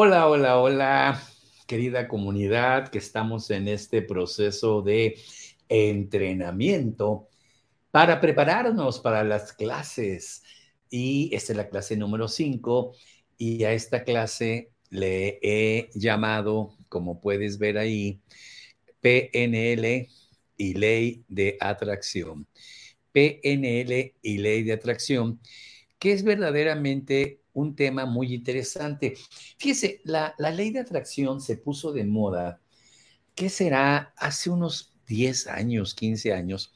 Hola, hola, hola, querida comunidad, que estamos en este proceso de entrenamiento para prepararnos para las clases. Y esta es la clase número 5 y a esta clase le he llamado, como puedes ver ahí, PNL y ley de atracción. PNL y ley de atracción, que es verdaderamente un tema muy interesante. Fíjese, la, ley de atracción se puso de moda, ¿qué será? Hace unos 10 años, 15 años,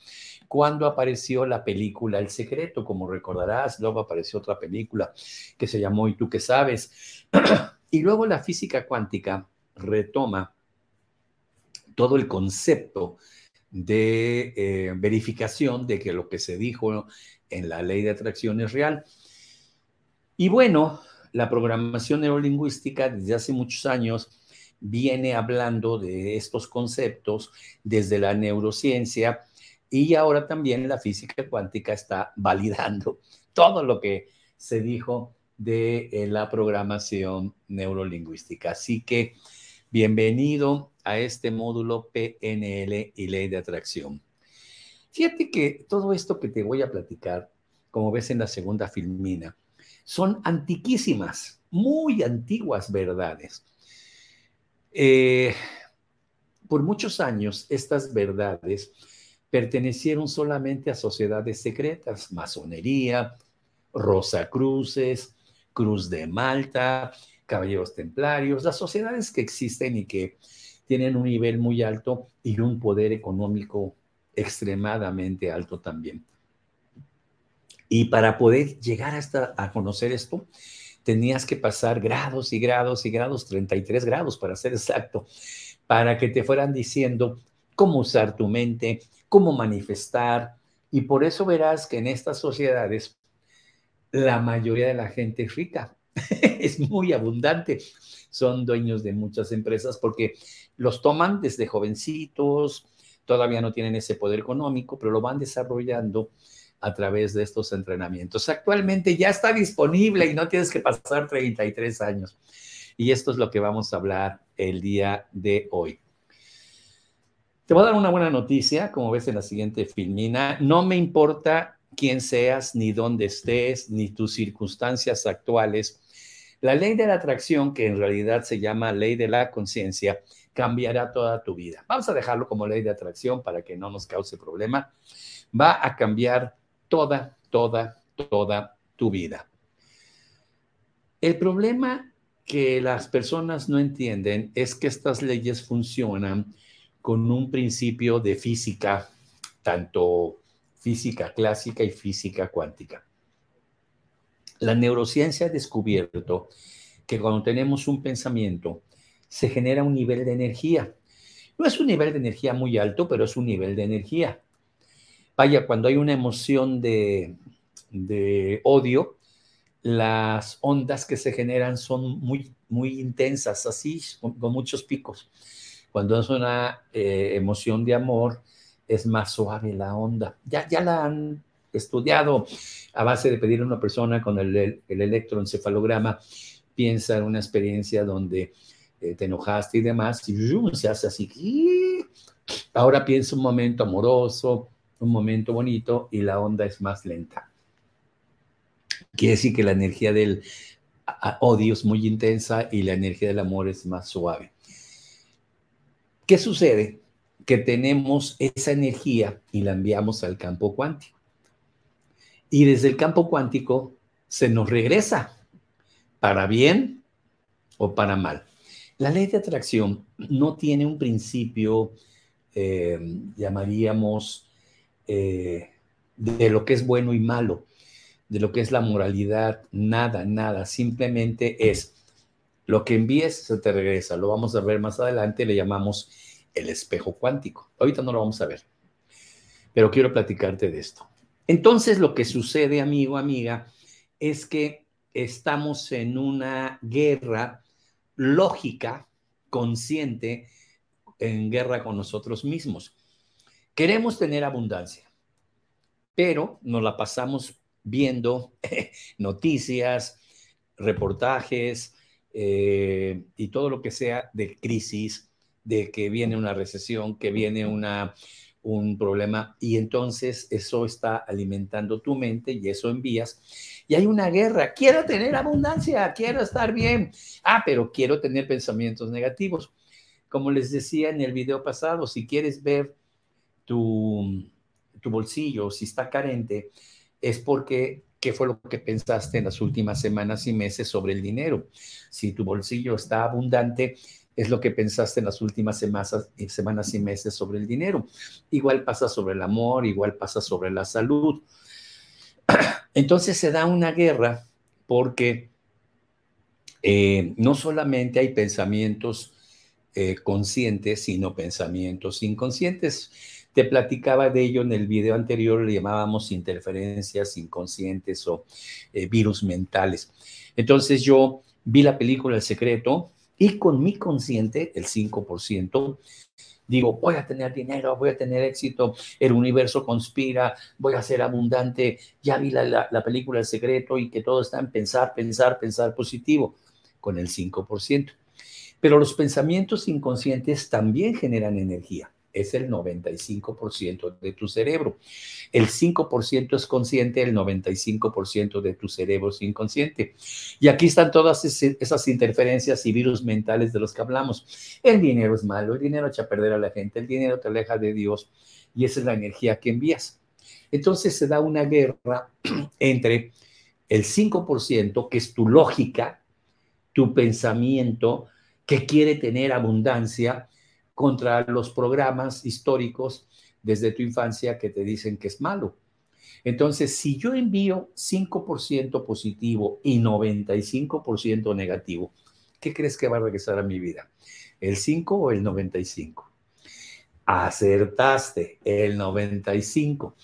cuando apareció la película El Secreto, como recordarás, luego apareció otra película que se llamó ¿Y tú qué sabes? y luego la física cuántica retoma todo el concepto de eh, verificación de que lo que se dijo en la ley de atracción es real. Y bueno, la programación neurolingüística desde hace muchos años viene hablando de estos conceptos desde la neurociencia y ahora también la física cuántica está validando todo lo que se dijo de eh, la programación neurolingüística. Así que bienvenido a este módulo PNL y ley de atracción. Fíjate que todo esto que te voy a platicar, como ves en la segunda filmina, son antiquísimas, muy antiguas verdades. Eh, por muchos años, estas verdades pertenecieron solamente a sociedades secretas, masonería, Rosacruces, Cruz de Malta, Caballeros Templarios, las sociedades que existen y que tienen un nivel muy alto y un poder económico extremadamente alto también. Y para poder llegar hasta a conocer esto, tenías que pasar grados y grados y grados, 33 grados para ser exacto, para que te fueran diciendo cómo usar tu mente, cómo manifestar. Y por eso verás que en estas sociedades la mayoría de la gente es rica, es muy abundante. Son dueños de muchas empresas porque los toman desde jovencitos, todavía no tienen ese poder económico, pero lo van desarrollando a través de estos entrenamientos. Actualmente ya está disponible y no tienes que pasar 33 años. Y esto es lo que vamos a hablar el día de hoy. Te voy a dar una buena noticia, como ves en la siguiente filmina. No me importa quién seas, ni dónde estés, ni tus circunstancias actuales. La ley de la atracción, que en realidad se llama ley de la conciencia, cambiará toda tu vida. Vamos a dejarlo como ley de atracción para que no nos cause problema. Va a cambiar toda, toda, toda tu vida. El problema que las personas no entienden es que estas leyes funcionan con un principio de física, tanto física clásica y física cuántica. La neurociencia ha descubierto que cuando tenemos un pensamiento, se genera un nivel de energía. No es un nivel de energía muy alto, pero es un nivel de energía. Vaya, cuando hay una emoción de, odio, las ondas que se generan son muy, muy intensas, así, con, muchos picos. Cuando es una eh, emoción de amor, es más suave la onda. Ya, ya la han estudiado a base de pedir a una persona con el, el, electroencefalograma, piensa en una experiencia donde eh, te enojaste y demás, y se hace así. Ahora piensa un momento amoroso, un momento bonito y la onda es más lenta. Quiere decir que la energía del odio es muy intensa y la energía del amor es más suave. ¿Qué sucede? Que tenemos esa energía y la enviamos al campo cuántico. Y desde el campo cuántico se nos regresa, para bien o para mal. La ley de atracción no tiene un principio, eh, llamaríamos, eh, de lo que es bueno y malo, de lo que es la moralidad, nada, nada, simplemente es lo que envíes se te regresa, lo vamos a ver más adelante, le llamamos el espejo cuántico. Ahorita no lo vamos a ver, pero quiero platicarte de esto. Entonces lo que sucede, amigo, amiga, es que estamos en una guerra lógica, consciente, en guerra con nosotros mismos. Queremos tener abundancia, pero nos la pasamos viendo noticias, reportajes, eh, y todo lo que sea de crisis, de que viene una recesión, que viene una, un problema, y entonces eso está alimentando tu mente y eso envías. Y hay una guerra, quiero tener abundancia, quiero estar bien, ah, pero quiero tener pensamientos negativos. Como les decía en el video pasado, si quieres ver tu, tu bolsillo, si está carente, es porque qué fue lo que pensaste en las últimas semanas y meses sobre el dinero. Si tu bolsillo está abundante, es lo que pensaste en las últimas semanas, semanas y meses sobre el dinero. Igual pasa sobre el amor, igual pasa sobre la salud. Entonces se da una guerra porque eh, no solamente hay pensamientos eh, conscientes, sino pensamientos inconscientes. Te platicaba de ello en el video anterior, le llamábamos interferencias inconscientes o eh, virus mentales. Entonces yo vi la película El Secreto y con mi consciente, el 5%, digo, voy a tener dinero, voy a tener éxito, el universo conspira, voy a ser abundante, ya vi la, la película El Secreto y que todo está en pensar, pensar, pensar positivo, con el 5%. Pero los pensamientos inconscientes también generan energía es el 95% de tu cerebro. El 5% es consciente, el 95% de tu cerebro es inconsciente. Y aquí están todas esas interferencias y virus mentales de los que hablamos. El dinero es malo, el dinero echa a perder a la gente, el dinero te aleja de Dios y esa es la energía que envías. Entonces se da una guerra entre el 5%, que es tu lógica, tu pensamiento, que quiere tener abundancia, contra los programas históricos desde tu infancia que te dicen que es malo. Entonces, si yo envío 5% positivo y 95% negativo, ¿qué crees que va a regresar a mi vida? ¿El 5 o el 95? Acertaste, el 95.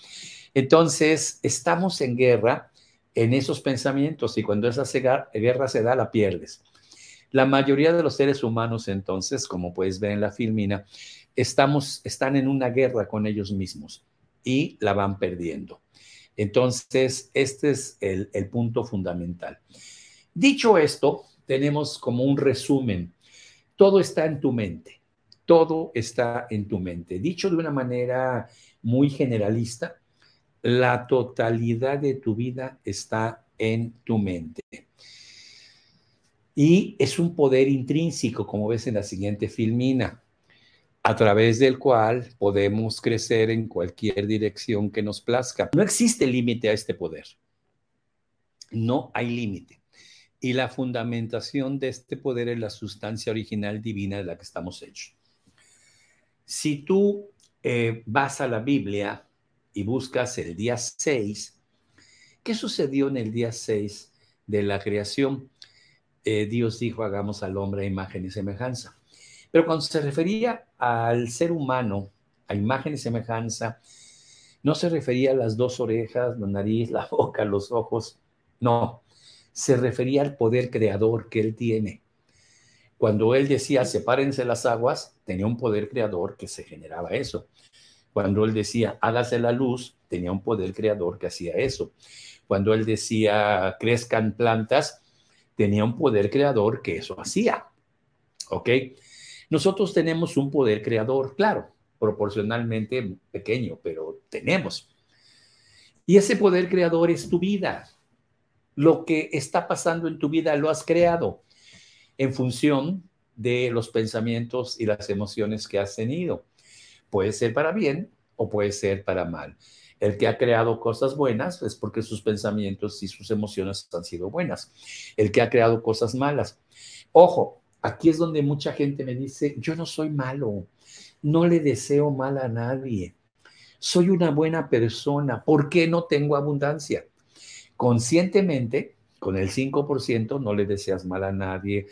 Entonces, estamos en guerra en esos pensamientos y cuando esa guerra se da, la pierdes. La mayoría de los seres humanos, entonces, como puedes ver en la filmina, estamos, están en una guerra con ellos mismos y la van perdiendo. Entonces, este es el, el punto fundamental. Dicho esto, tenemos como un resumen. Todo está en tu mente. Todo está en tu mente. Dicho de una manera muy generalista, la totalidad de tu vida está en tu mente. Y es un poder intrínseco, como ves en la siguiente filmina, a través del cual podemos crecer en cualquier dirección que nos plazca. No existe límite a este poder. No hay límite. Y la fundamentación de este poder es la sustancia original divina de la que estamos hechos. Si tú eh, vas a la Biblia y buscas el día 6, ¿qué sucedió en el día 6 de la creación? Eh, Dios dijo, hagamos al hombre a imagen y semejanza. Pero cuando se refería al ser humano, a imagen y semejanza, no se refería a las dos orejas, la nariz, la boca, los ojos, no, se refería al poder creador que él tiene. Cuando él decía, sepárense las aguas, tenía un poder creador que se generaba eso. Cuando él decía, hágase la luz, tenía un poder creador que hacía eso. Cuando él decía, crezcan plantas, tenía un poder creador que eso hacía. ¿Ok? Nosotros tenemos un poder creador, claro, proporcionalmente pequeño, pero tenemos. Y ese poder creador es tu vida. Lo que está pasando en tu vida lo has creado en función de los pensamientos y las emociones que has tenido. Puede ser para bien o puede ser para mal. El que ha creado cosas buenas es porque sus pensamientos y sus emociones han sido buenas. El que ha creado cosas malas. Ojo, aquí es donde mucha gente me dice, yo no soy malo, no le deseo mal a nadie, soy una buena persona, ¿por qué no tengo abundancia? Conscientemente, con el 5% no le deseas mal a nadie,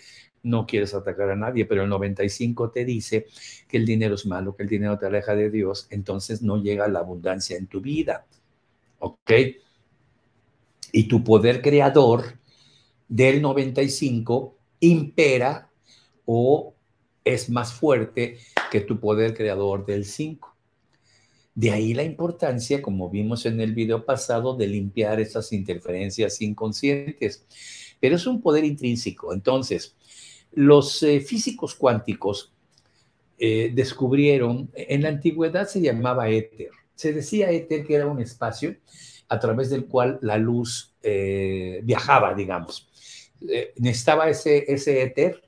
no quieres atacar a nadie, pero el 95 te dice que el dinero es malo, que el dinero te aleja de Dios, entonces no llega la abundancia en tu vida. ¿Ok? Y tu poder creador del 95 impera o es más fuerte que tu poder creador del 5. De ahí la importancia, como vimos en el video pasado, de limpiar esas interferencias inconscientes. pero es un poder intrínseco. Entonces, los eh, físicos cuánticos eh, descubrieron, en la antigüedad se llamaba éter, se decía éter que era un espacio a través del cual la luz eh, viajaba, digamos. necesitaba ese, ese éter,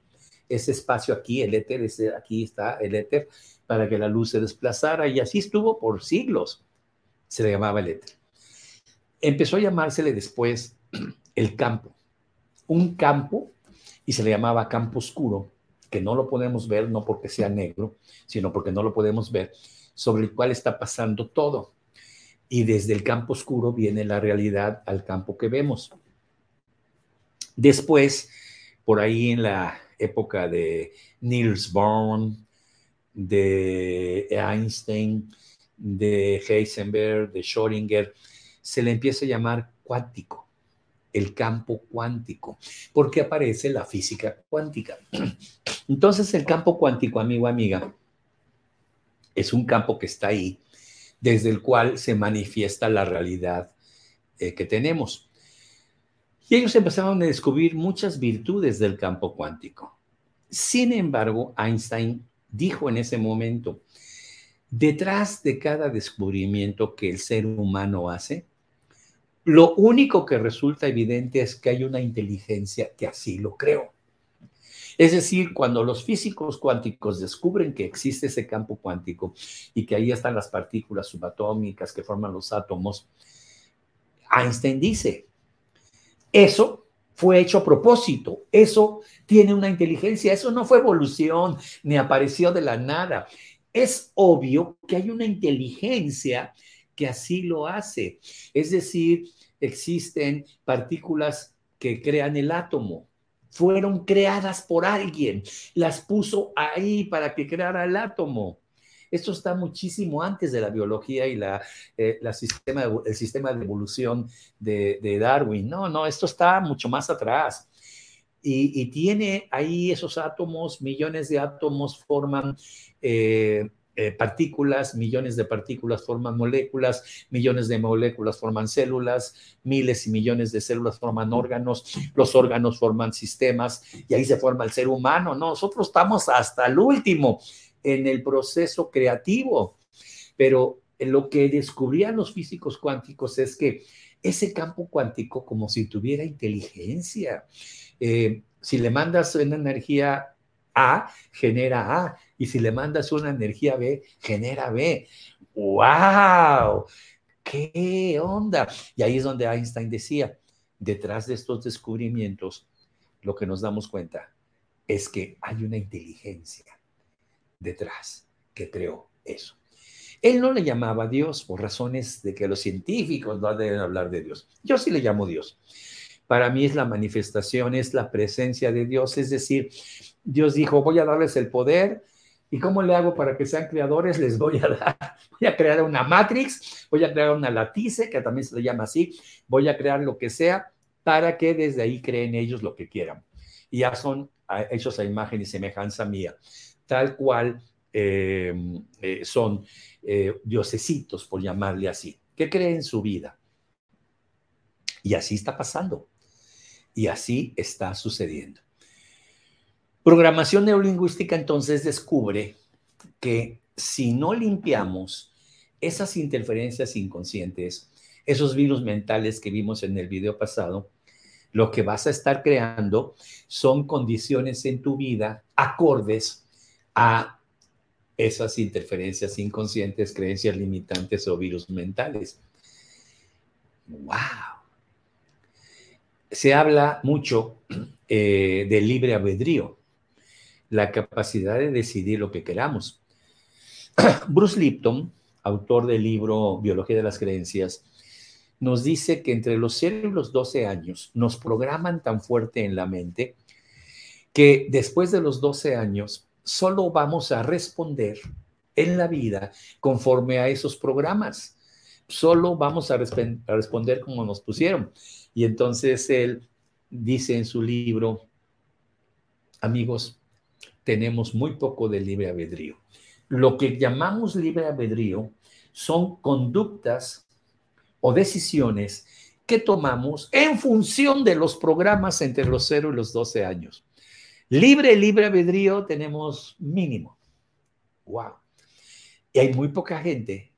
ese espacio aquí, el éter, ese, aquí está el éter, para que la luz se desplazara y así estuvo por siglos. Se le llamaba el éter. Empezó a llamársele después el campo. Un campo, y se le llamaba campo oscuro, que no lo podemos ver, no porque sea negro, sino porque no lo podemos ver, sobre el cual está pasando todo. Y desde el campo oscuro viene la realidad al campo que vemos. Después, por ahí en la época de Niels Bohr, de Einstein, de Heisenberg, de Schrödinger, se le empieza a llamar cuántico, el campo cuántico, porque aparece la física cuántica. Entonces el campo cuántico, amigo, amiga, es un campo que está ahí, desde el cual se manifiesta la realidad eh, que tenemos. Y ellos empezaron a descubrir muchas virtudes del campo cuántico. Sin embargo, Einstein dijo en ese momento, detrás de cada descubrimiento que el ser humano hace, lo único que resulta evidente es que hay una inteligencia que así lo creo. Es decir, cuando los físicos cuánticos descubren que existe ese campo cuántico y que ahí están las partículas subatómicas que forman los átomos, Einstein dice, eso fue hecho a propósito, eso tiene una inteligencia, eso no fue evolución ni apareció de la nada. Es obvio que hay una inteligencia que así lo hace. Es decir, existen partículas que crean el átomo. Fueron creadas por alguien, las puso ahí para que creara el átomo. Esto está muchísimo antes de la biología y la, eh, sistema, el sistema de evolución de, Darwin. No, no, esto está mucho más atrás. Y, tiene ahí esos átomos, millones de átomos forman eh, eh, partículas, millones de partículas forman moléculas, millones de moléculas forman células, miles y millones de células forman órganos, los órganos forman sistemas y ahí se forma el ser humano. nosotros estamos hasta el último en el proceso creativo, pero lo que descubrían los físicos cuánticos es que ese campo cuántico como si tuviera inteligencia. Eh, si le mandas una energía A, genera A y si le mandas una energía B, genera B. ¡Wow! ¿Qué onda? Y ahí es donde Einstein decía, detrás de estos descubrimientos, lo que nos damos cuenta es que hay una inteligencia detrás que creó eso. Él no le llamaba Dios por razones de que los científicos no deben hablar de Dios. Yo sí le llamo Dios. Para mí es la manifestación, es la presencia de Dios. Es decir, Dios dijo, voy a darles el poder ¿Y cómo le hago para que sean creadores? Les voy a dar, voy a crear una matrix, voy a crear una latice, que también se le llama así, voy a crear lo que sea para que desde ahí creen ellos lo que quieran. Y ya son hechos a imagen y semejanza mía, tal cual eh, eh, son eh, diosesitos, por llamarle así, que creen su vida. Y así está pasando. Y así está sucediendo. Programación neurolingüística entonces descubre que si no limpiamos esas interferencias inconscientes, esos virus mentales que vimos en el video pasado, lo que vas a estar creando son condiciones en tu vida acordes a esas interferencias inconscientes, creencias limitantes o virus mentales. ¡Wow! Se habla mucho eh, del libre albedrío la capacidad de decidir lo que queramos. Bruce Lipton, autor del libro Biología de las Creencias, nos dice que entre los 0 y los 12 años nos programan tan fuerte en la mente que después de los 12 años solo vamos a responder en la vida conforme a esos programas. Solo vamos a, a responder como nos pusieron. Y entonces él dice en su libro, amigos, tenemos muy poco de libre albedrío. Lo que llamamos libre albedrío son conductas o decisiones que tomamos en función de los programas entre los 0 y los 12 años. Libre, libre albedrío tenemos mínimo. Wow. Y hay muy poca gente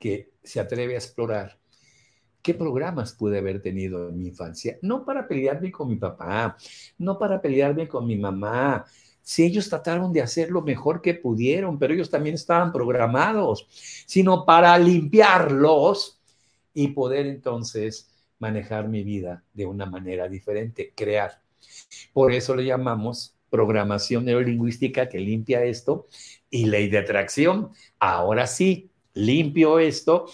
que se atreve a explorar qué programas pude haber tenido en mi infancia. No para pelearme con mi papá, no para pelearme con mi mamá. Si ellos trataron de hacer lo mejor que pudieron, pero ellos también estaban programados, sino para limpiarlos y poder entonces manejar mi vida de una manera diferente, crear. Por eso le llamamos programación neurolingüística que limpia esto y ley de atracción. Ahora sí, limpio esto,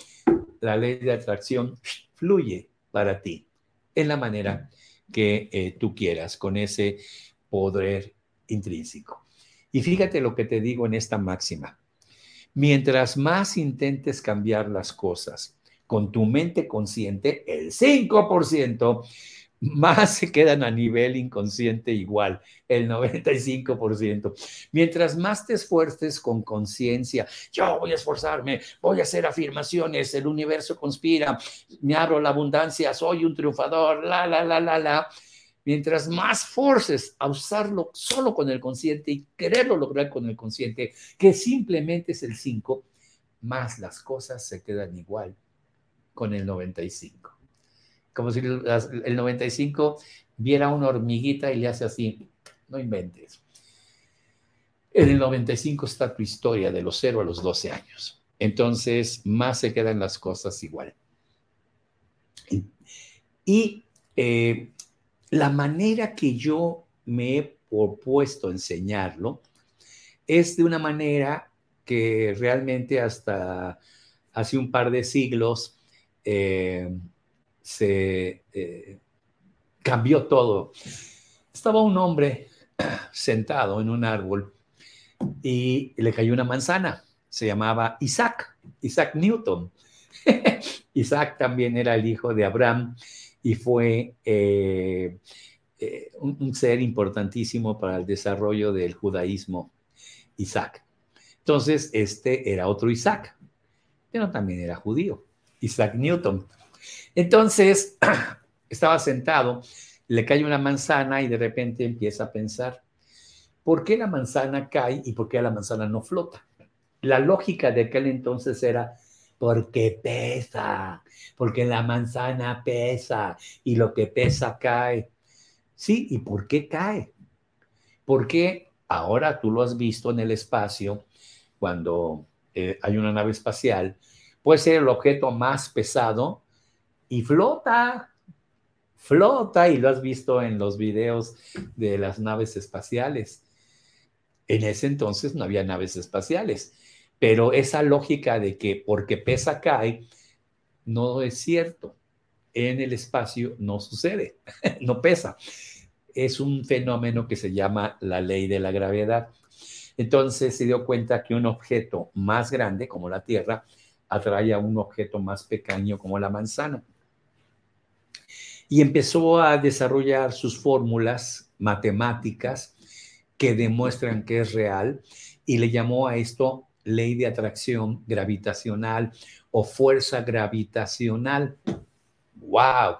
la ley de atracción fluye para ti en la manera que eh, tú quieras, con ese poder intrínseco. Y fíjate lo que te digo en esta máxima. Mientras más intentes cambiar las cosas con tu mente consciente, el 5%, más se quedan a nivel inconsciente igual, el 95%. Mientras más te esfuerces con conciencia, yo voy a esforzarme, voy a hacer afirmaciones, el universo conspira, me abro la abundancia, soy un triunfador, la, la, la, la, la. Mientras más forces a usarlo solo con el consciente y quererlo lograr con el consciente, que simplemente es el 5, más las cosas se quedan igual con el 95 como si el 95 viera una hormiguita y le hace así, no inventes. En el 95 está tu historia de los 0 a los 12 años. Entonces, más se quedan las cosas igual. Y eh, la manera que yo me he propuesto enseñarlo es de una manera que realmente hasta hace un par de siglos eh, se eh, cambió todo. Estaba un hombre sentado en un árbol y le cayó una manzana. Se llamaba Isaac, Isaac Newton. Isaac también era el hijo de Abraham y fue eh, eh, un, ser importantísimo para el desarrollo del judaísmo, Isaac. Entonces, este era otro Isaac, pero también era judío, Isaac Newton. Entonces, estaba sentado, le cae una manzana y de repente empieza a pensar, ¿por qué la manzana cae y por qué la manzana no flota? La lógica de aquel entonces era, porque pesa, porque la manzana pesa y lo que pesa cae. Sí, ¿y por qué cae? Porque ahora tú lo has visto en el espacio, cuando eh, hay una nave espacial, puede ser el objeto más pesado y flota, flota, y lo has visto en los videos de las naves espaciales. En ese entonces no había naves espaciales, pero esa lógica de que porque pesa cae, no es cierto. En el espacio no sucede, no pesa. Es un fenómeno que se llama la ley de la gravedad. Entonces se dio cuenta que un objeto más grande, como la Tierra, atrae a un objeto más pequeño, como la manzana y empezó a desarrollar sus fórmulas matemáticas que demuestran que es real y le llamó a esto ley de atracción gravitacional o fuerza gravitacional. ¡Wow!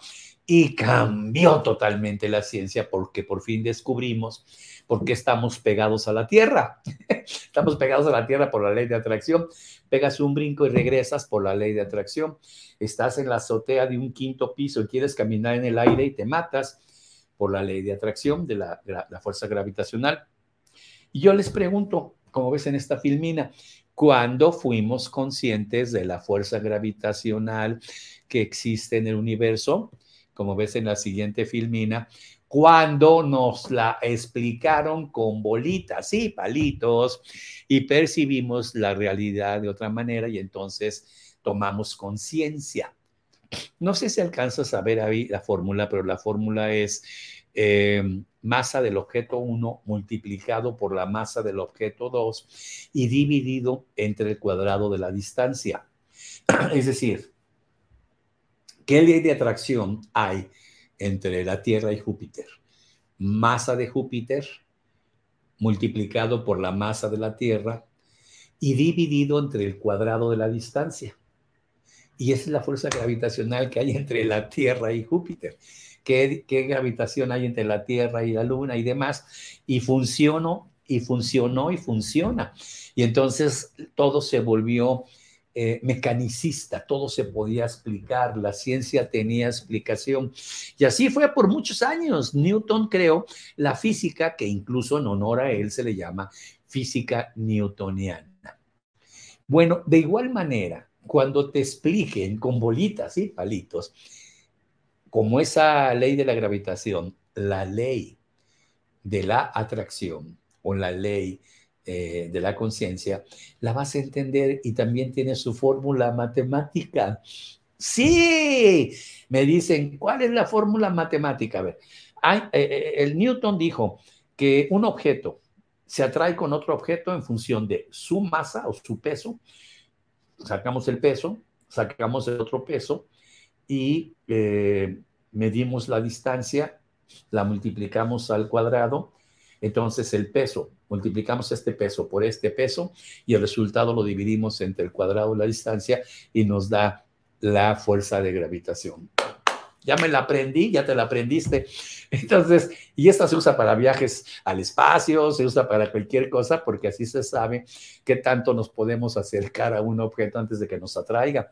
Y cambió totalmente la ciencia porque por fin descubrimos por qué estamos pegados a la Tierra. estamos pegados a la Tierra por la ley de atracción. Pegas un brinco y regresas por la ley de atracción estás en la azotea de un quinto piso y quieres caminar en el aire y te matas por la ley de atracción de la, fuerza gravitacional. Y yo les pregunto, como ves en esta filmina, ¿cuándo fuimos conscientes de la fuerza gravitacional que existe en el universo? Como ves en la siguiente filmina, cuando nos la explicaron con bolitas y palitos y percibimos la realidad de otra manera y entonces tomamos conciencia. No sé si alcanzas a ver ahí la fórmula, pero la fórmula es eh, masa del objeto 1 multiplicado por la masa del objeto 2 y dividido entre el cuadrado de la distancia. Es decir, ¿qué ley de atracción hay entre la Tierra y Júpiter? Masa de Júpiter multiplicado por la masa de la Tierra y dividido entre el cuadrado de la distancia. Y esa es la fuerza gravitacional que hay entre la Tierra y Júpiter. ¿Qué, gravitación hay entre la Tierra y la Luna y demás? Y funcionó, y funcionó, y funciona. Y entonces todo se volvió eh, mecanicista, todo se podía explicar, la ciencia tenía explicación. Y así fue por muchos años. Newton creó la física, que incluso en honor a él se le llama física newtoniana. Bueno, de igual manera, cuando te expliquen con bolitas y palitos, como esa ley de la gravitación, la ley de la atracción o la ley eh, de la conciencia, la vas a entender y también tiene su fórmula matemática. Sí, me dicen, ¿cuál es la fórmula matemática? A ver, eh, eh, el Newton dijo que un objeto se atrae con otro objeto en función de su masa o su peso. Sacamos el peso, sacamos el otro peso y medimos la distancia, la multiplicamos al cuadrado. Entonces el peso multiplicamos este peso por este peso y el resultado lo dividimos entre el cuadrado de la distancia y nos da la fuerza de gravitación. Ya me la aprendí, ya te la aprendiste. Entonces, y esta se usa para viajes al espacio, se usa para cualquier cosa, porque así se sabe qué tanto nos podemos acercar a un objeto antes de que nos atraiga.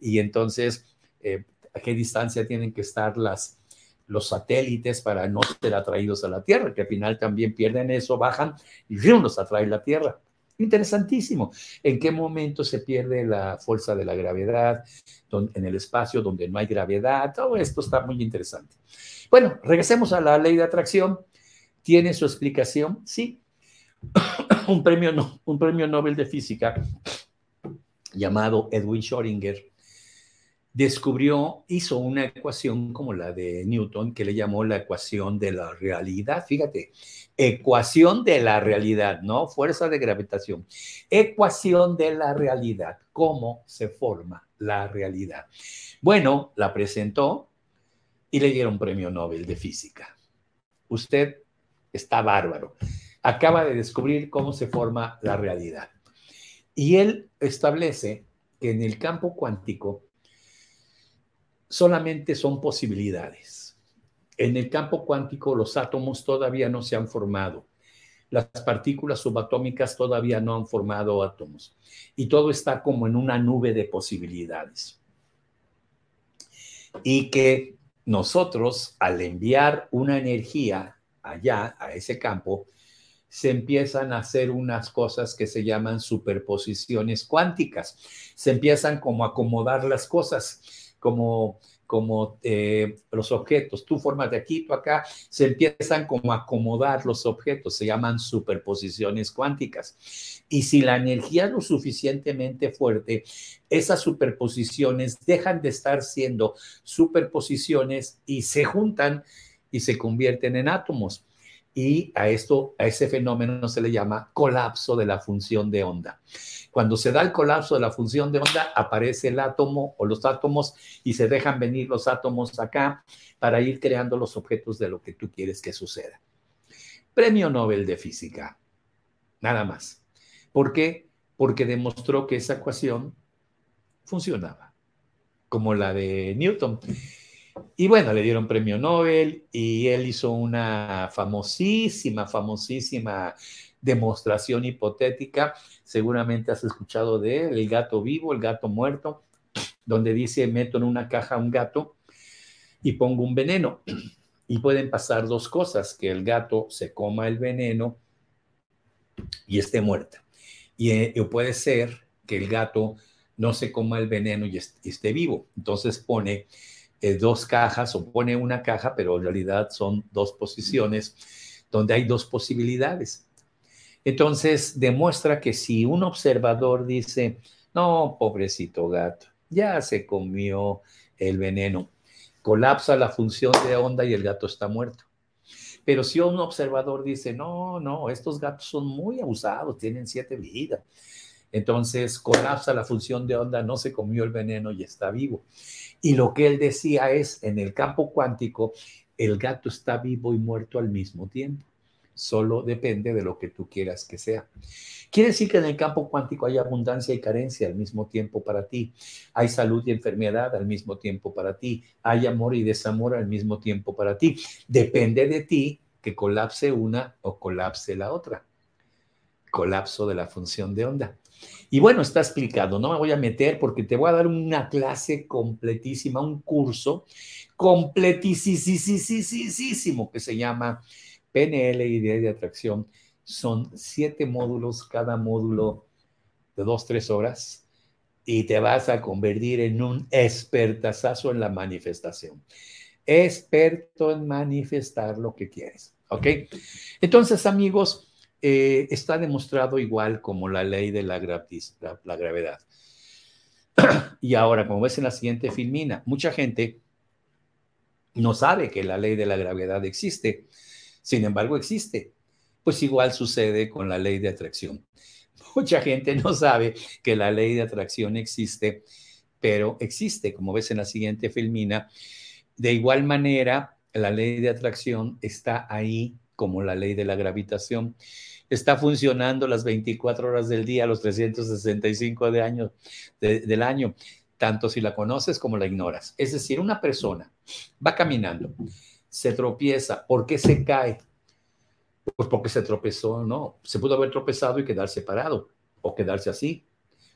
Y entonces, eh, a qué distancia tienen que estar las, los satélites para no ser atraídos a la Tierra, que al final también pierden eso, bajan y nos atrae la Tierra. Interesantísimo. ¿En qué momento se pierde la fuerza de la gravedad en el espacio donde no hay gravedad? Todo esto está muy interesante. Bueno, regresemos a la ley de atracción. ¿Tiene su explicación? Sí. un, premio, un premio Nobel de Física llamado Edwin Schrödinger descubrió, hizo una ecuación como la de Newton que le llamó la ecuación de la realidad. Fíjate, ecuación de la realidad, ¿no? Fuerza de gravitación. Ecuación de la realidad. ¿Cómo se forma la realidad? Bueno, la presentó y le dieron premio Nobel de Física. Usted está bárbaro. Acaba de descubrir cómo se forma la realidad. Y él establece que en el campo cuántico solamente son posibilidades. En el campo cuántico los átomos todavía no se han formado. Las partículas subatómicas todavía no han formado átomos. Y todo está como en una nube de posibilidades. Y que nosotros, al enviar una energía allá, a ese campo, se empiezan a hacer unas cosas que se llaman superposiciones cuánticas. Se empiezan como a acomodar las cosas como, como eh, los objetos, tú formas de aquí, tú acá, se empiezan como a acomodar los objetos, se llaman superposiciones cuánticas. Y si la energía es lo suficientemente fuerte, esas superposiciones dejan de estar siendo superposiciones y se juntan y se convierten en átomos y a esto, a ese fenómeno se le llama colapso de la función de onda. Cuando se da el colapso de la función de onda, aparece el átomo o los átomos y se dejan venir los átomos acá para ir creando los objetos de lo que tú quieres que suceda. Premio Nobel de Física, nada más. ¿Por qué? Porque demostró que esa ecuación funcionaba, como la de Newton. Y bueno, le dieron premio Nobel y él hizo una famosísima, famosísima demostración hipotética. Seguramente has escuchado de él, el gato vivo, el gato muerto, donde dice, meto en una caja un gato y pongo un veneno. Y pueden pasar dos cosas, que el gato se coma el veneno y esté muerto. Y, eh, puede ser que el gato no se coma el veneno y esté vivo. Entonces pone eh, dos cajas o pone una caja, pero en realidad son dos posiciones donde hay dos posibilidades. Entonces demuestra que si un observador dice, no, pobrecito gato, ya se comió el veneno, colapsa la función de onda y el gato está muerto. Pero si un observador dice, no, no, estos gatos son muy abusados, tienen siete vidas, entonces colapsa la función de onda, no se comió el veneno y está vivo. Y lo que él decía es, en el campo cuántico, el gato está vivo y muerto al mismo tiempo. Solo depende de lo que tú quieras que sea. Quiere decir que en el campo cuántico hay abundancia y carencia al mismo tiempo para ti. Hay salud y enfermedad al mismo tiempo para ti. Hay amor y desamor al mismo tiempo para ti. Depende de ti que colapse una o colapse la otra. Colapso de la función de onda. Y bueno, está explicado, no me voy a meter porque te voy a dar una clase completísima, un curso completísimo que se llama PNL, idea de atracción, son siete módulos, cada módulo de dos, tres horas, y te vas a convertir en un expertazazo en la manifestación. Experto en manifestar lo que quieres. ¿Ok? Entonces, amigos, eh, está demostrado igual como la ley de la, la gravedad. y ahora, como ves en la siguiente filmina, mucha gente no sabe que la ley de la gravedad existe sin embargo, existe. Pues igual sucede con la ley de atracción. Mucha gente no sabe que la ley de atracción existe, pero existe, como ves en la siguiente filmina. De igual manera, la ley de atracción está ahí como la ley de la gravitación. Está funcionando las 24 horas del día, los 365 de año, del año, tanto si la conoces como la ignoras. Es decir, una persona va caminando se tropieza. ¿Por qué se cae? Pues porque se tropezó, no. Se pudo haber tropezado y quedarse parado o quedarse así,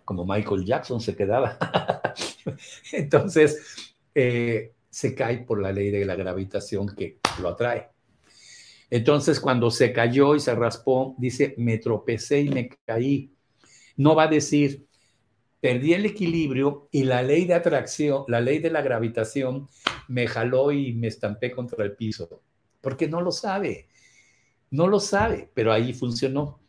como Michael Jackson se quedaba. Entonces, eh, se cae por la ley de la gravitación que lo atrae. Entonces, cuando se cayó y se raspó, dice, me tropecé y me caí. No va a decir, perdí el equilibrio y la ley de atracción, la ley de la gravitación me jaló y me estampé contra el piso, porque no lo sabe, no lo sabe, pero ahí funcionó.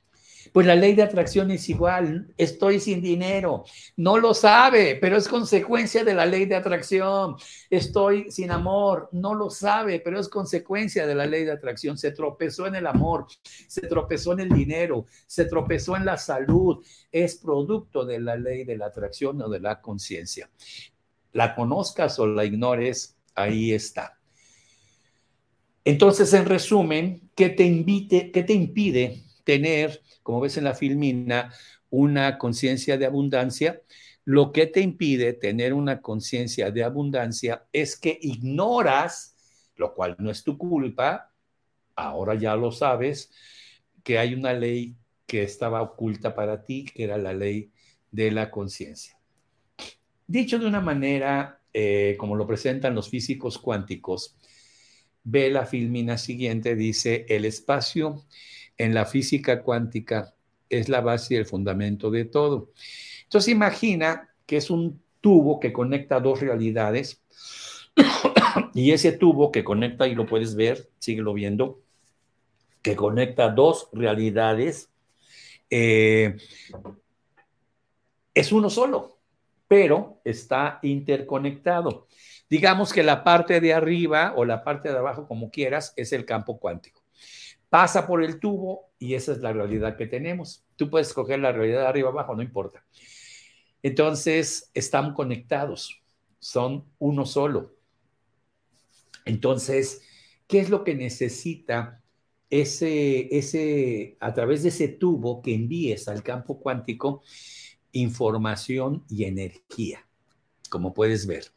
Pues la ley de atracción es igual, estoy sin dinero, no lo sabe, pero es consecuencia de la ley de atracción. Estoy sin amor, no lo sabe, pero es consecuencia de la ley de atracción. Se tropezó en el amor, se tropezó en el dinero, se tropezó en la salud. Es producto de la ley de la atracción o de la conciencia. La conozcas o la ignores, ahí está. Entonces, en resumen, ¿qué te, invite, qué te impide tener como ves en la filmina, una conciencia de abundancia, lo que te impide tener una conciencia de abundancia es que ignoras, lo cual no es tu culpa, ahora ya lo sabes, que hay una ley que estaba oculta para ti, que era la ley de la conciencia. Dicho de una manera, eh, como lo presentan los físicos cuánticos, ve la filmina siguiente, dice, el espacio en la física cuántica es la base y el fundamento de todo. Entonces imagina que es un tubo que conecta dos realidades y ese tubo que conecta, y lo puedes ver, síguelo viendo, que conecta dos realidades, eh, es uno solo, pero está interconectado. Digamos que la parte de arriba o la parte de abajo, como quieras, es el campo cuántico pasa por el tubo y esa es la realidad que tenemos. Tú puedes escoger la realidad de arriba abajo, no importa. Entonces, están conectados, son uno solo. Entonces, ¿qué es lo que necesita ese, ese, a través de ese tubo que envíes al campo cuántico? Información y energía, como puedes ver.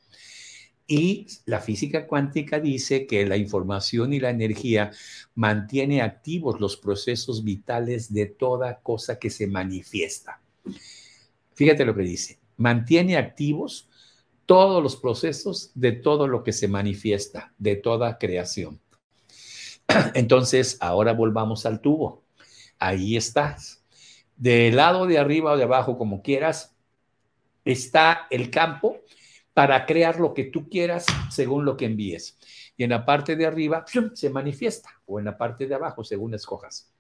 Y la física cuántica dice que la información y la energía mantiene activos los procesos vitales de toda cosa que se manifiesta. Fíjate lo que dice, mantiene activos todos los procesos de todo lo que se manifiesta, de toda creación. Entonces, ahora volvamos al tubo. Ahí estás. Del lado de arriba o de abajo, como quieras, está el campo para crear lo que tú quieras según lo que envíes. Y en la parte de arriba se manifiesta o en la parte de abajo según escojas.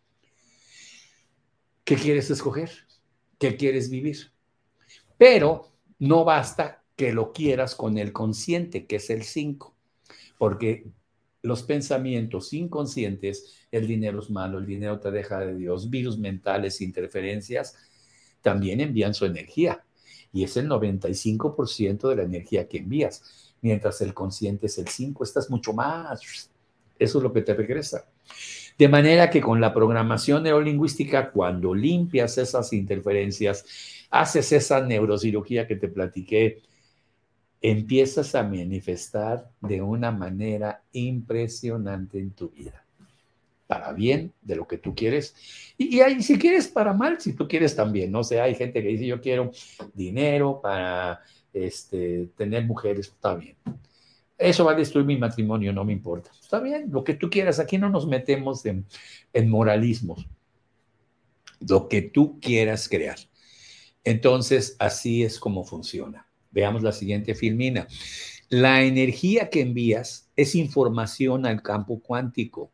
¿Qué quieres escoger? ¿Qué quieres vivir? Pero no basta que lo quieras con el consciente, que es el 5, porque los pensamientos inconscientes, el dinero es malo, el dinero te deja de Dios, virus mentales, interferencias, también envían su energía y es el 95% de la energía que envías, mientras el consciente es el 5, estás mucho más. Eso es lo que te regresa. De manera que con la programación neurolingüística, cuando limpias esas interferencias, haces esa neurocirugía que te platiqué, empiezas a manifestar de una manera impresionante en tu vida. Para bien de lo que tú quieres. Y, si quieres para mal, si tú quieres también. No sé, hay gente que dice yo quiero dinero para este, tener mujeres. Está bien. Eso va a destruir mi matrimonio, no me importa. Está bien, lo que tú quieras. Aquí no nos metemos en, en moralismos. Lo que tú quieras crear. Entonces, así es como funciona. Veamos la siguiente filmina. La energía que envías es información al campo cuántico.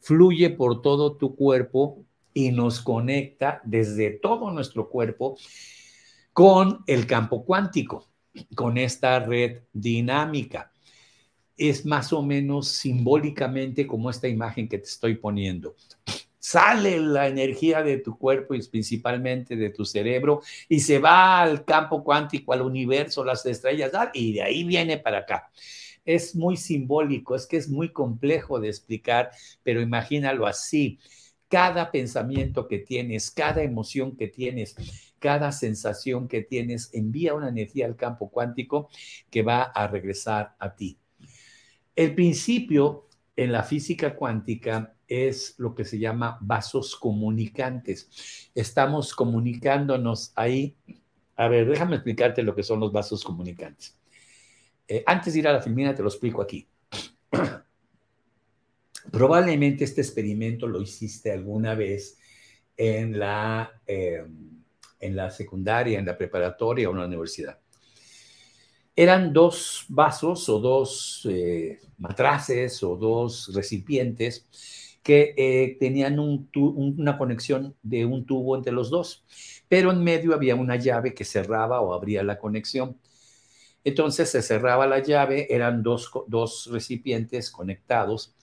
Fluye por todo tu cuerpo y nos conecta desde todo nuestro cuerpo con el campo cuántico, con esta red dinámica. Es más o menos simbólicamente como esta imagen que te estoy poniendo sale la energía de tu cuerpo y principalmente de tu cerebro y se va al campo cuántico, al universo, las estrellas, y de ahí viene para acá. Es muy simbólico, es que es muy complejo de explicar, pero imagínalo así. Cada pensamiento que tienes, cada emoción que tienes, cada sensación que tienes envía una energía al campo cuántico que va a regresar a ti. El principio en la física cuántica es lo que se llama vasos comunicantes. Estamos comunicándonos ahí. A ver, déjame explicarte lo que son los vasos comunicantes. Eh, antes de ir a la filmina, te lo explico aquí. Probablemente este experimento lo hiciste alguna vez en la, em, en la secundaria, en la preparatoria o en la universidad. Eran dos vasos o dos eh, matraces o dos recipientes que eh, tenían una conexión de un tubo entre los dos, pero en medio había una llave que cerraba o abría la conexión. Entonces se cerraba la llave, eran dos, recipientes conectados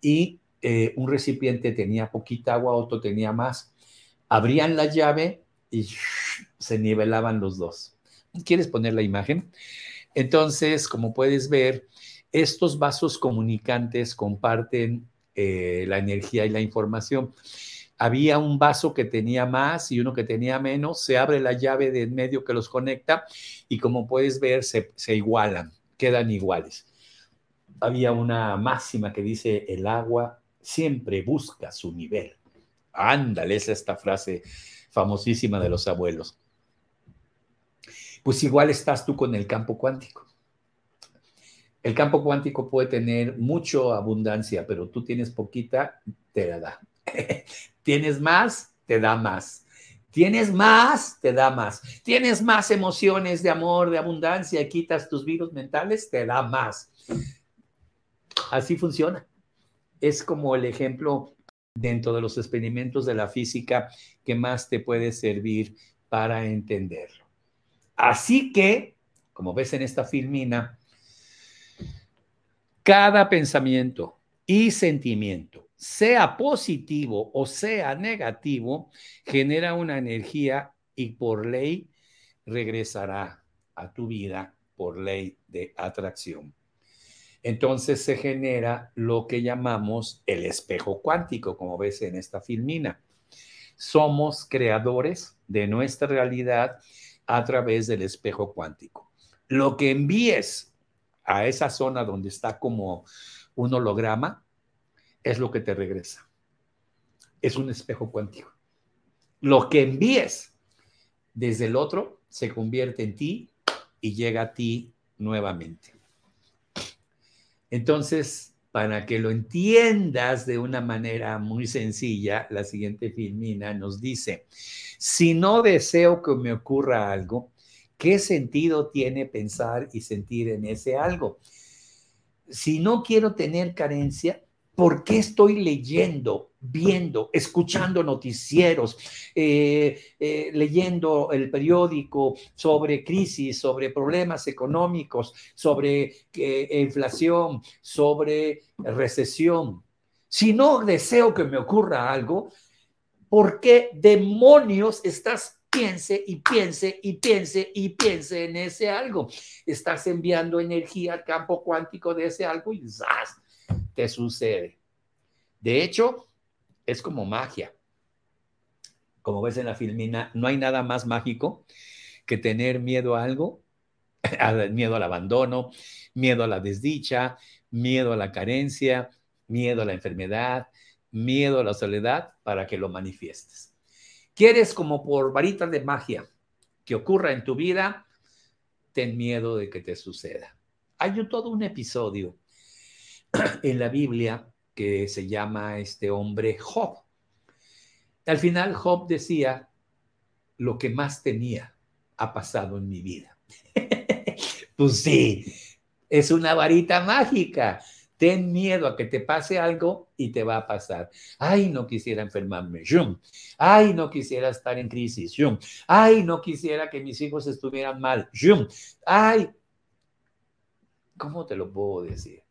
y eh, un recipiente tenía poquita agua, otro tenía más. Abrían la llave y se nivelaban los dos. ¿Quieres poner la imagen? Entonces, como puedes ver, estos vasos comunicantes comparten eh, la energía y la información. Había un vaso que tenía más y uno que tenía menos, se abre la llave de en medio que los conecta y como puedes ver se, igualan, quedan iguales. Había una máxima que dice, el agua siempre busca su nivel. Ándale, es esta frase famosísima de los abuelos. Pues igual estás tú con el campo cuántico. El campo cuántico puede tener mucha abundancia, pero tú tienes poquita, te la da. tienes más, te da más. Tienes más, te da más. Tienes más emociones de amor, de abundancia, quitas tus virus mentales, te da más. Así funciona. Es como el ejemplo dentro de los experimentos de la física que más te puede servir para entenderlo. Así que, como ves en esta filmina, cada pensamiento y sentimiento, sea positivo o sea negativo, genera una energía y por ley regresará a tu vida por ley de atracción. Entonces se genera lo que llamamos el espejo cuántico, como ves en esta filmina. Somos creadores de nuestra realidad a través del espejo cuántico. Lo que envíes a esa zona donde está como un holograma, es lo que te regresa. Es un espejo cuántico. Lo que envíes desde el otro se convierte en ti y llega a ti nuevamente. Entonces, para que lo entiendas de una manera muy sencilla, la siguiente filmina nos dice, si no deseo que me ocurra algo, ¿Qué sentido tiene pensar y sentir en ese algo? Si no quiero tener carencia, ¿por qué estoy leyendo, viendo, escuchando noticieros, eh, eh, leyendo el periódico sobre crisis, sobre problemas económicos, sobre eh, inflación, sobre recesión? Si no deseo que me ocurra algo, ¿por qué demonios estás piense y piense y piense y piense en ese algo. Estás enviando energía al campo cuántico de ese algo y ¡zas! Te sucede. De hecho, es como magia. Como ves en la filmina, no hay nada más mágico que tener miedo a algo, miedo al abandono, miedo a la desdicha, miedo a la carencia, miedo a la enfermedad, miedo a la soledad para que lo manifiestes. ¿Quieres como por varitas de magia que ocurra en tu vida? Ten miedo de que te suceda. Hay todo un episodio en la Biblia que se llama este hombre Job. Al final Job decía, lo que más tenía ha pasado en mi vida. pues sí, es una varita mágica. Ten miedo a que te pase algo y te va a pasar. Ay, no quisiera enfermarme. Ay, no quisiera estar en crisis. Ay, no quisiera que mis hijos estuvieran mal. Ay, ¿cómo te lo puedo decir?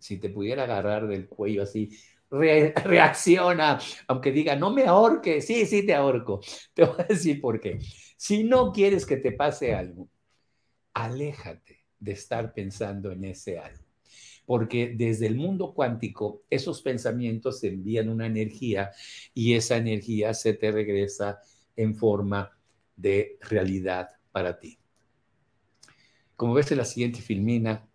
Si te pudiera agarrar del cuello así, reacciona, aunque diga, no me ahorque, sí, sí te ahorco. Te voy a decir por qué. Si no quieres que te pase algo, aléjate de estar pensando en ese algo. Porque desde el mundo cuántico, esos pensamientos envían una energía y esa energía se te regresa en forma de realidad para ti. Como ves en la siguiente filmina,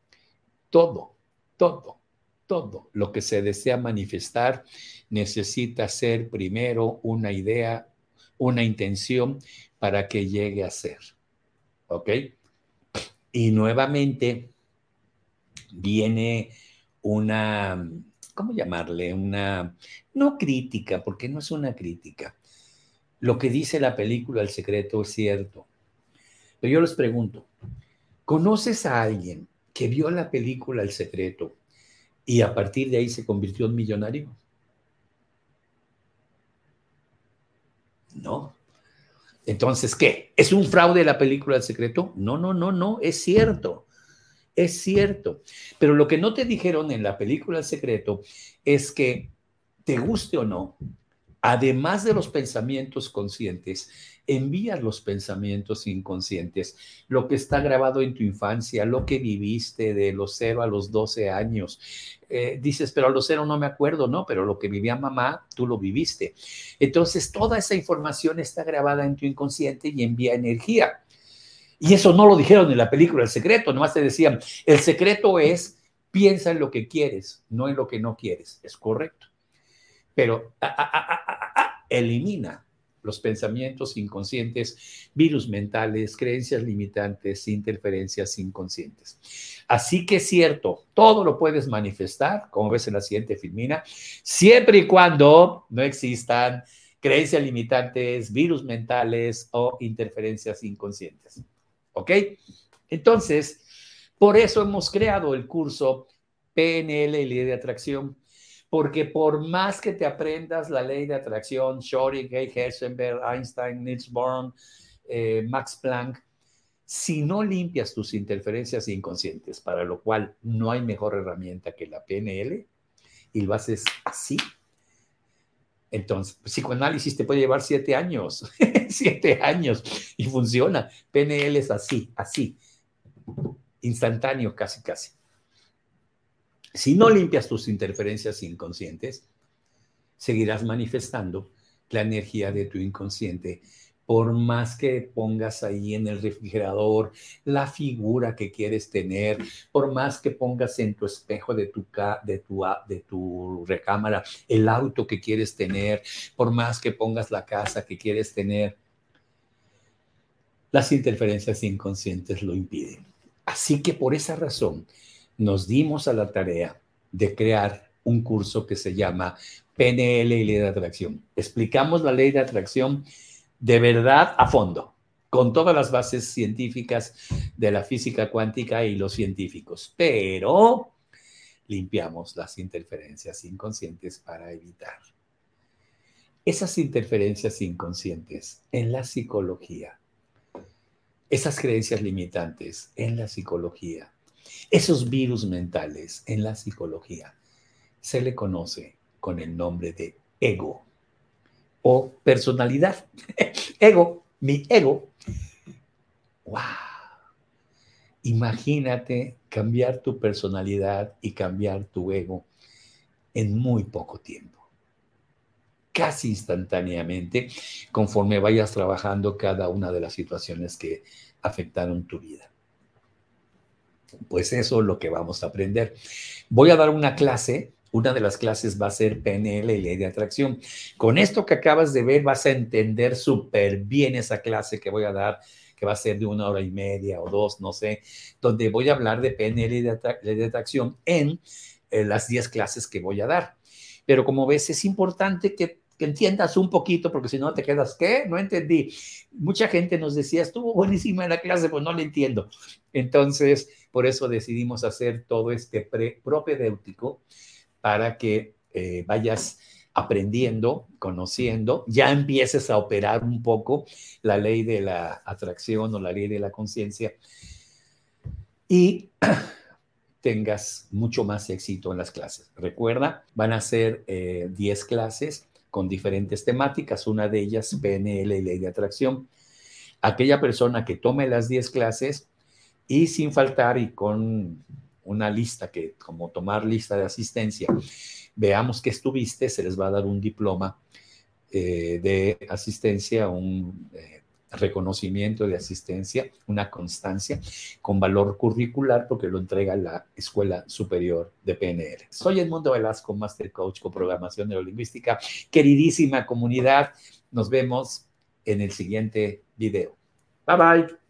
todo todo, todo lo que se desea manifestar necesita ser primero una idea, una intención para que llegue a ser. ¿Ok? Y nuevamente viene una, ¿cómo llamarle? Una, no crítica, porque no es una crítica. Lo que dice la película El secreto es cierto. Pero yo les pregunto, ¿conoces a alguien que vio la película El Secreto y a partir de ahí se convirtió en millonario? No. Entonces, ¿qué? ¿Es un fraude la película El Secreto? No, no, no, no, es cierto. Es cierto. Pero lo que no te dijeron en la película El Secreto es que, te guste o no, además de los pensamientos conscientes, envías los pensamientos inconscientes, lo que está grabado en tu infancia, lo que viviste de los 0 a los 12 años. Eh, dices, pero a los 0 no me acuerdo, no, pero lo que vivía mamá, tú lo viviste. Entonces, toda esa información está grabada en tu inconsciente y envía energía. Y eso no lo dijeron en la película El Secreto, nomás te decían, el secreto es, piensa en lo que quieres, no en lo que no quieres. Es correcto. Pero elimina los pensamientos inconscientes, virus mentales, creencias limitantes, interferencias inconscientes. Así que es cierto, todo lo puedes manifestar, como ves en la siguiente filmina, siempre y cuando no existan creencias limitantes, virus mentales o interferencias inconscientes. ¿Ok? Entonces, por eso hemos creado el curso PNL y Ley de Atracción porque por más que te aprendas la ley de atracción, Schrödinger, Heisenberg, Einstein, Niels Bohr, eh, Max Planck, si no limpias tus interferencias inconscientes, para lo cual no hay mejor herramienta que la PNL, y lo haces así, entonces, psicoanálisis te puede llevar siete años, siete años, y funciona. PNL es así, así, instantáneo casi, casi. Si no limpias tus interferencias inconscientes, seguirás manifestando la energía de tu inconsciente. Por más que pongas ahí en el refrigerador la figura que quieres tener, por más que pongas en tu espejo de tu, de tu, de tu recámara el auto que quieres tener, por más que pongas la casa que quieres tener, las interferencias inconscientes lo impiden. Así que por esa razón, nos dimos a la tarea de crear un curso que se llama PNL y Ley de Atracción. Explicamos la ley de atracción de verdad a fondo, con todas las bases científicas de la física cuántica y los científicos, pero limpiamos las interferencias inconscientes para evitar. Esas interferencias inconscientes en la psicología, esas creencias limitantes en la psicología, esos virus mentales en la psicología se le conoce con el nombre de ego o personalidad. ego, mi ego. ¡Wow! Imagínate cambiar tu personalidad y cambiar tu ego en muy poco tiempo. casi instantáneamente conforme vayas trabajando cada una de las situaciones que afectaron tu vida. Pues eso es lo que vamos a aprender. Voy a dar una clase una de las clases va a ser PNL y ley de atracción. Con esto que acabas de ver vas a entender súper bien esa clase que voy a dar, que va a ser de una hora y media o dos, no sé, donde voy a hablar de PNL y de, ley de atracción en las 10 clases que voy a dar. Pero como ves, es importante que que entiendas un poquito, porque si no te quedas, ¿qué? No entendí. Mucha gente nos decía, estuvo buenísima la clase, pues no le entiendo. Entonces, por eso decidimos hacer todo este pre propedéutico para que eh, vayas aprendiendo, conociendo, ya empieces a operar un poco la ley de la atracción o la ley de la conciencia y tengas mucho más éxito en las clases. Recuerda, van a ser 10 eh, clases con diferentes temáticas, una de ellas PNL y ley de atracción. Aquella persona que tome las 10 clases y sin faltar y con una lista que, como tomar lista de asistencia, veamos que estuviste, se les va a dar un diploma eh, de asistencia, un eh, reconocimiento de asistencia, una constancia con valor curricular porque lo entrega la Escuela Superior de PNL. Soy Edmundo Velasco, Master Coach con Programación Neurolingüística. Queridísima comunidad, nos vemos en el siguiente video. Bye bye.